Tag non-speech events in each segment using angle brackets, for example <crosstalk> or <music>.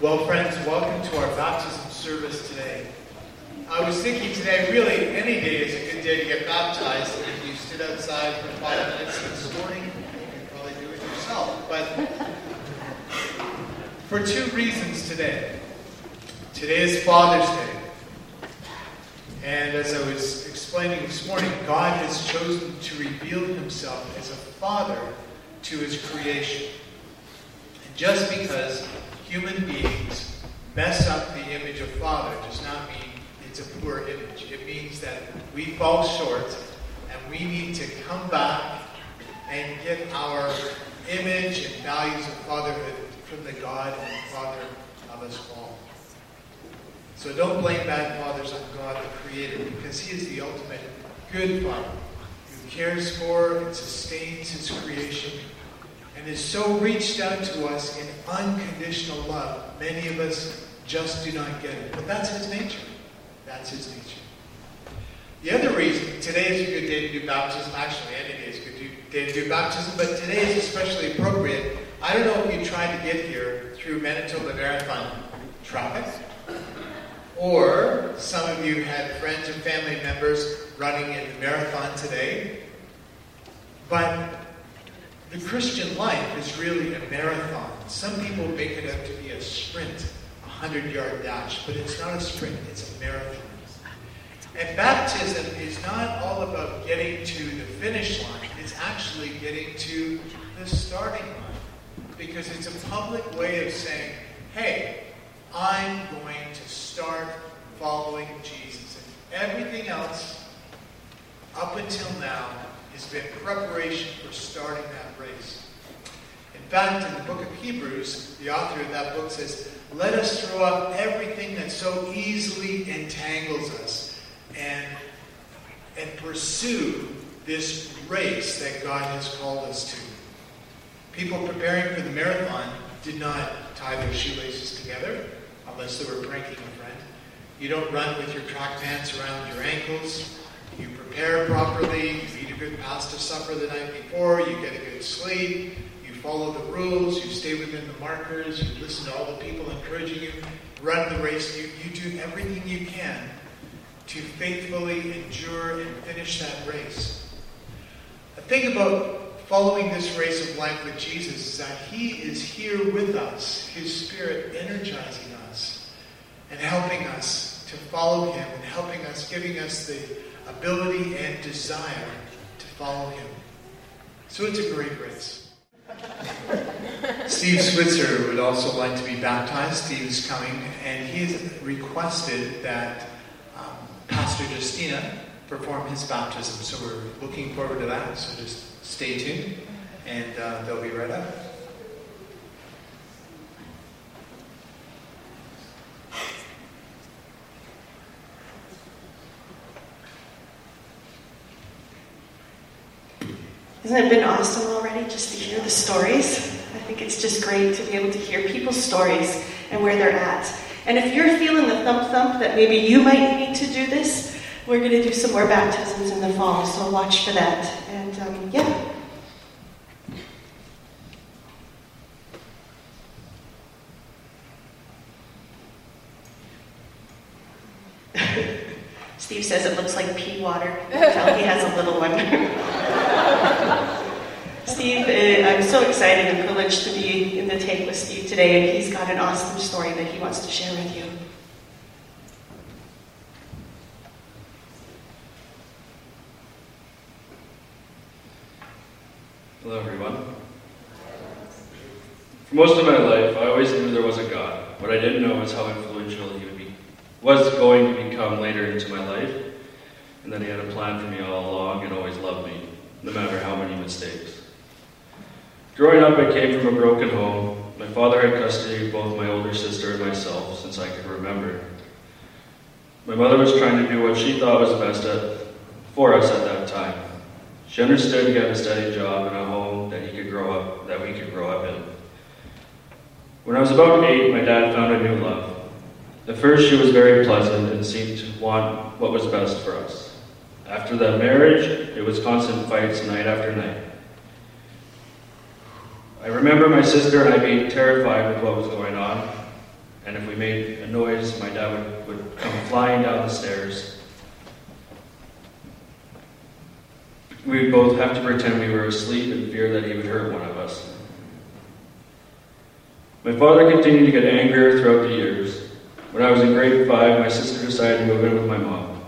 Well, friends, welcome to our baptism service today. I was thinking today, really, any day is a good day to get baptized. If you stood outside for five minutes this morning, you could probably do it yourself. But for two reasons today. Today is Father's Day. And as I was explaining this morning, God has chosen to reveal himself as a father to his creation. And just because human beings mess up the image of Father does not mean it's a poor image. It means that we fall short and we need to come back and get our image and values of fatherhood from the God and Father of us all. So don't blame bad fathers on God, the Creator, because He is the ultimate good Father who cares for and sustains His creation and has so reached out to us in unconditional love. Many of us just do not get it. But that's his nature. That's his nature. The other reason, today is a good day to do baptism. Actually, any day is a good day to do baptism, but today is especially appropriate. I don't know if you tried to get here through Manitoba Marathon traffic, or some of you had friends and family members running in the marathon today. But the Christian life is really a marathon. Some people make it out to be a sprint, a 100 yard dash, but it's not a sprint, it's a marathon. And baptism is not all about getting to the finish line, it's actually getting to the starting line. Because it's a public way of saying, hey, I'm going to start following Jesus. And everything else, up until now, has been preparation for starting that race. In fact, in the book of Hebrews, the author of that book says, Let us throw up everything that so easily entangles us and, and pursue this race that God has called us to. People preparing for the marathon did not tie their shoelaces together unless they were pranking a friend. You don't run with your track pants around your ankles. You prepare properly, you good pasta supper the night before, you get a good sleep, you follow the rules, you stay within the markers, you listen to all the people encouraging you, run the race, you, you do everything you can to faithfully endure and finish that race. The thing about following this race of life with Jesus is that He is here with us, His Spirit energizing us and helping us to follow Him and helping us, giving us the ability and desire follow Him. So it's a great race. <laughs> Steve Switzer would also like to be baptized. Steve is coming, and he has requested that um, Pastor Justina perform his baptism. So we're looking forward to that. So just stay tuned, and uh, they'll be right up. Hasn't it been awesome already just to hear the stories? I think it's just great to be able to hear people's stories and where they're at. And if you're feeling the thump thump that maybe you might need to do this, we're going to do some more baptisms in the fall, so watch for that. And um, yeah. <laughs> Steve says it looks like pea water. Tell he has a little one. <laughs> Steve, uh, I'm so excited and privileged to be in the take with Steve today, and he's got an awesome story that he wants to share with you. Hello, everyone. For most of my life, I always knew there was a God. What I didn't know was how influential He would be, was going to become later into my life, and that He had a plan for me all along and always loved me, no matter how many mistakes. Growing up, I came from a broken home. My father had custody of both my older sister and myself since I could remember. My mother was trying to do what she thought was best at, for us at that time. She understood he had a steady job and a home that he could grow up, that we could grow up in. When I was about eight, my dad found a new love. At first, she was very pleasant and seemed to want what was best for us. After that marriage, it was constant fights night after night. I remember my sister and I being terrified with what was going on. and if we made a noise, my dad would, would come flying down the stairs. We would both have to pretend we were asleep in fear that he would hurt one of us. My father continued to get angrier throughout the years. When I was in grade five, my sister decided to move in with my mom.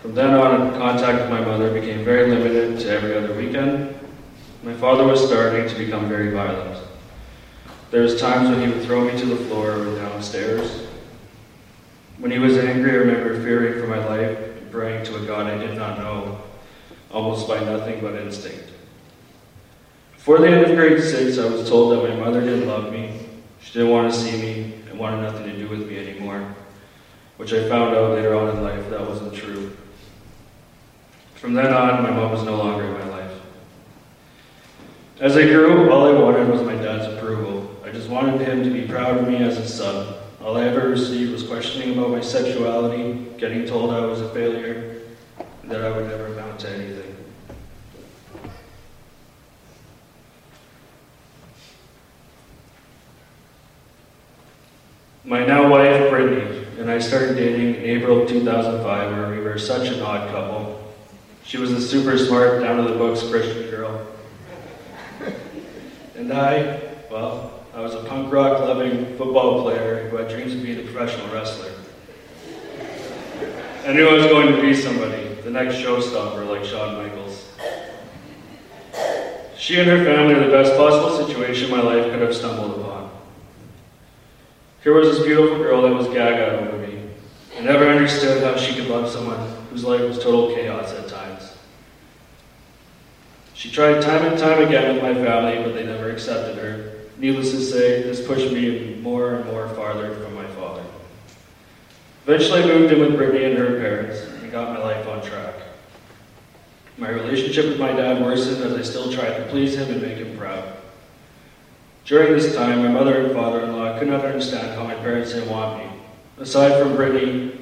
From then on, contact with my mother became very limited to every other weekend. My father was starting to become very violent. There was times when he would throw me to the floor or downstairs. When he was angry, I remember fearing for my life and praying to a God I did not know, almost by nothing but instinct. Before the end of grade six, I was told that my mother didn't love me, she didn't want to see me, and wanted nothing to do with me anymore, which I found out later on in life that wasn't true. From then on, my mom was no longer my. As I grew, all I wanted was my dad's approval. I just wanted him to be proud of me as his son. All I ever received was questioning about my sexuality, getting told I was a failure, and that I would never amount to anything. My now wife, Brittany, and I started dating in April 2005, where we were such an odd couple. She was a super smart, down to the books Christian girl. And I, well, I was a punk rock loving football player who had dreams of being a professional wrestler. I knew I was going to be somebody, the next showstopper like Shawn Michaels. She and her family are the best possible situation my life could have stumbled upon. Here was this beautiful girl that was gaga over me. I never understood how she could love someone whose life was total chaos. She tried time and time again with my family, but they never accepted her. Needless to say, this pushed me more and more farther from my father. Eventually, I moved in with Brittany and her parents and got my life on track. My relationship with my dad worsened as I still tried to please him and make him proud. During this time, my mother and father-in-law could not understand how my parents didn't want me. Aside from Brittany,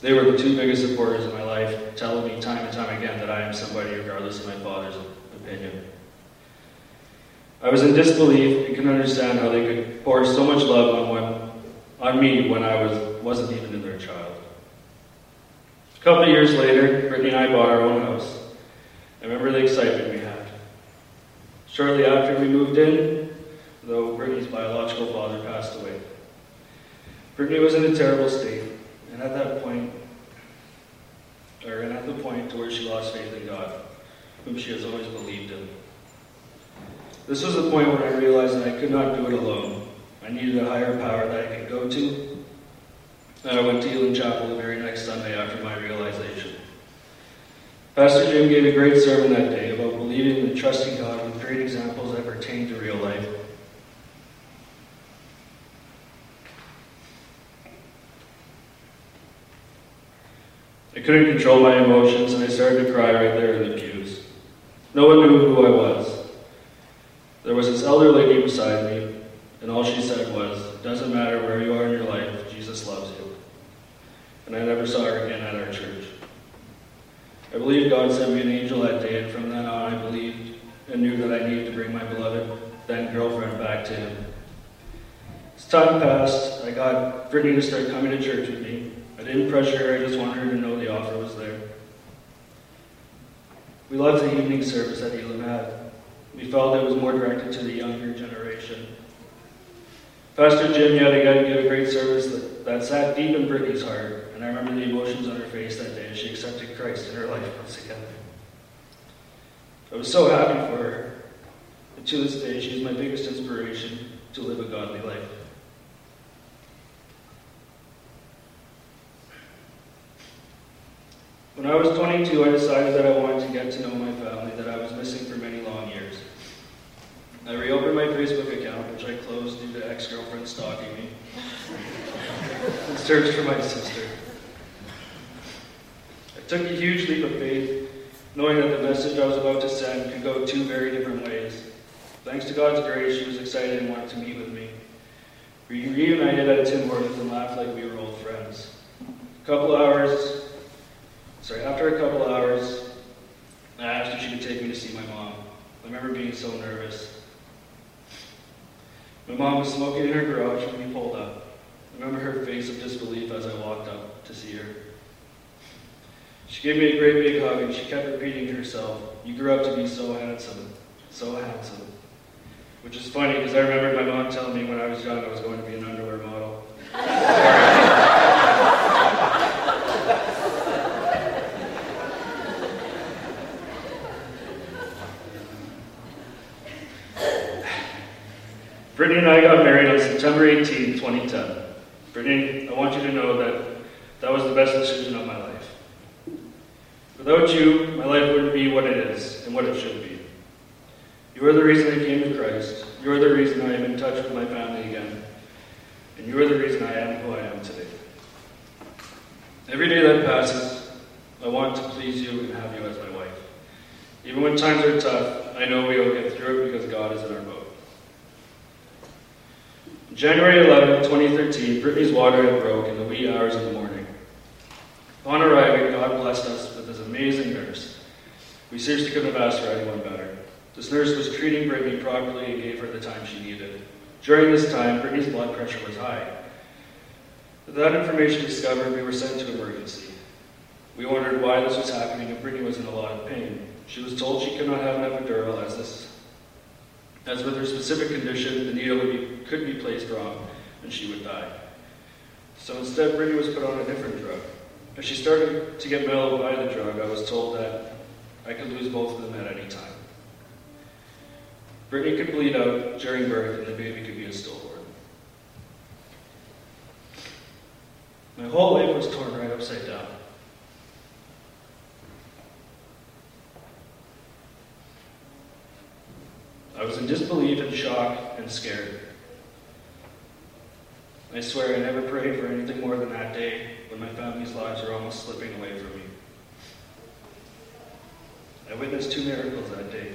they were the two biggest supporters in my life, telling me time and time again that I am somebody regardless of my father's I was in disbelief and couldn't understand how they could pour so much love on one, on me when I was wasn't even their child. A couple of years later, Brittany and I bought our own house. I remember the excitement we had. Shortly after we moved in, though Brittany's biological father passed away. Brittany was in a terrible state, and at that point, or and at the point to where she lost faith in God, whom she has always believed in. This was the point when I realized that I could not do it alone. I needed a higher power that I could go to. And I went to Elim Chapel the very next Sunday after my realization. Pastor Jim gave a great sermon that day about believing and trusting God with great examples that pertain to real life. I couldn't control my emotions and I started to cry right there in the pews. No one knew who I was. There was this elder lady beside me, and all she said was, doesn't matter where you are in your life, Jesus loves you. And I never saw her again at our church. I believe God sent me an angel that day, and from then on I believed and knew that I needed to bring my beloved, then girlfriend, back to Him. As time passed, I got Brittany to start coming to church with me. I didn't pressure her, I just wanted her to know the offer was there. We loved the evening service that Elim had. We felt it was more directed to the younger generation. Pastor Jim again gave a great service that, that sat deep in Brittany's heart, and I remember the emotions on her face that day as she accepted Christ in her life once again. I was so happy for her, and to this day, she is my biggest inspiration to live a godly life. When I was 22, I decided that I wanted to get to know my family that I was missing for many long years. I reopened my Facebook account, which I closed due to ex-girlfriend stalking me, and searched for my sister. I took a huge leap of faith, knowing that the message I was about to send could go two very different ways. Thanks to God's grace, she was excited and wanted to meet with me. We reunited at Tim Hortons and laughed like we were old friends. A couple hours so after a couple hours, I asked if she could take me to see my mom. I remember being so nervous. My mom was smoking in her garage when we pulled up. I remember her face of disbelief as I walked up to see her. She gave me a great big hug and she kept repeating to herself, You grew up to be so handsome, so handsome. Which is funny because I remember my mom telling me when I was young I was going to be an underwear model. <laughs> Brittany and I got married on September 18, 2010. Brittany, I want you to know that that was the best decision of my life. Without you, my life wouldn't be what it is and what it should be. You are the reason I came to Christ. You are the reason I am in touch with my family again. And you are the reason I am who I am today. Every day that passes, I want to please you and have you as my wife. Even when times are tough, I know we will get through it because God is in our boat. January 11, 2013, Brittany's water had broke in the wee hours of the morning. Upon arriving, God blessed us with this amazing nurse. We seriously couldn't have asked for anyone better. This nurse was treating Brittany properly and gave her the time she needed. During this time, Brittany's blood pressure was high. With that information discovered, we were sent to emergency. We wondered why this was happening and Brittany was in a lot of pain. She was told she could not have an epidural as this as with her specific condition, the needle would be, could be placed wrong and she would die. So instead, Brittany was put on a different drug. As she started to get mellowed by the drug, I was told that I could lose both of them at any time. Brittany could bleed out during birth and the baby could be a stillborn. My whole life was torn right upside down. I was in disbelief and shock and scared. I swear I never prayed for anything more than that day when my family's lives were almost slipping away from me. I witnessed two miracles that day.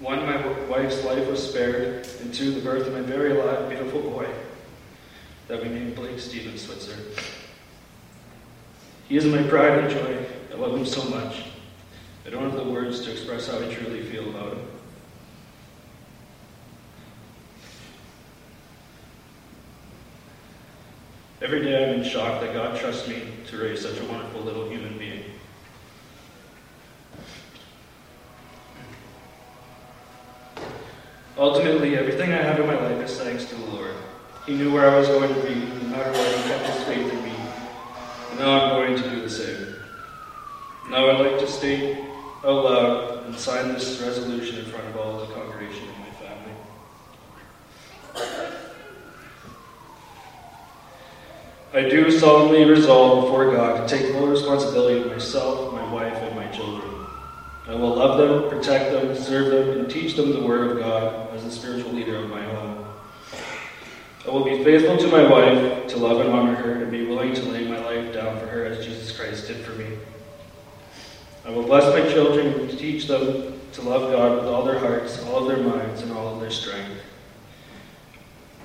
One, my wife's life was spared, and two, the birth of my very alive, beautiful boy that we named Blake Steven Switzer. He is my pride and joy. I love him so much. I don't have the words to express how I truly feel about him. Every day I'm in shock that God trusts me to raise such a wonderful little human being. Ultimately, everything I have in my life is thanks to the Lord. He knew where I was going to be, no matter what, He kept His faith in me. And now I'm going to do the same. Now I'd like to state out loud and sign this resolution in front of all the congregation and my family. I do solemnly resolve before God to take full responsibility for myself, my wife, and my children. I will love them, protect them, serve them, and teach them the Word of God as the spiritual leader of my home. I will be faithful to my wife, to love and honor her, and be willing to lay my life down for her as Jesus Christ did for me. I will bless my children and teach them to love God with all their hearts, all of their minds, and all of their strength.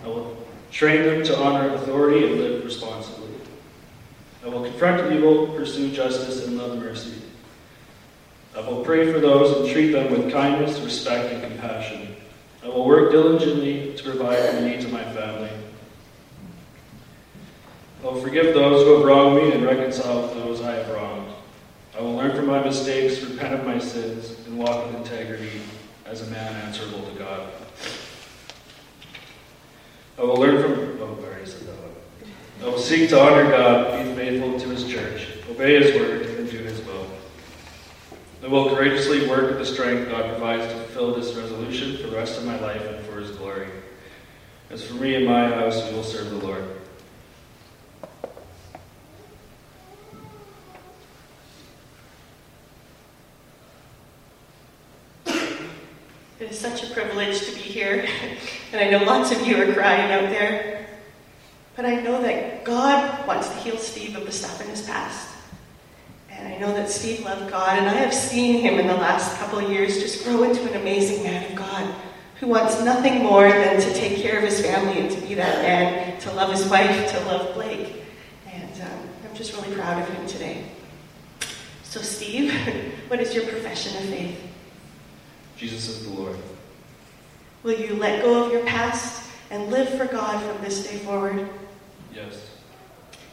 I will train them to honor authority and live responsibly. I will confront evil, pursue justice, and love mercy. I will pray for those and treat them with kindness, respect, and compassion. I will work diligently to provide for the needs of my family. I will forgive those who have wronged me and reconcile with those I have wronged. I will learn from my mistakes, repent of my sins, and walk with integrity as a man answerable to God. I will learn from. Oh, I said. I will seek to honor God, be faithful to His church, obey His word, and do His will. I will courageously work with the strength God provides to fulfill this resolution for the rest of my life and for His glory. As for me and my house, we will serve the Lord. It is such a privilege to and I know lots of you are crying out there. But I know that God wants to heal Steve of the stuff in his past. And I know that Steve loved God, and I have seen him in the last couple of years just grow into an amazing man of God who wants nothing more than to take care of his family and to be that man, to love his wife, to love Blake. And um, I'm just really proud of him today. So, Steve, <laughs> what is your profession of faith? Jesus is the Lord. Will you let go of your past and live for God from this day forward? Yes.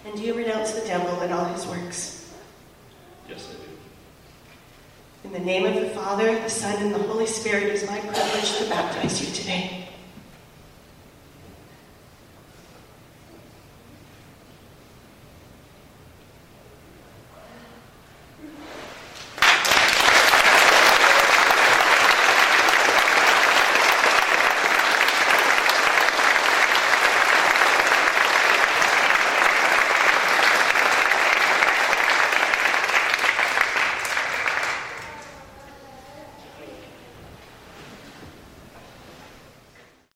And do you renounce the devil and all his works? Yes, I do. In the name of the Father, the Son, and the Holy Spirit, it is my privilege to baptize you today.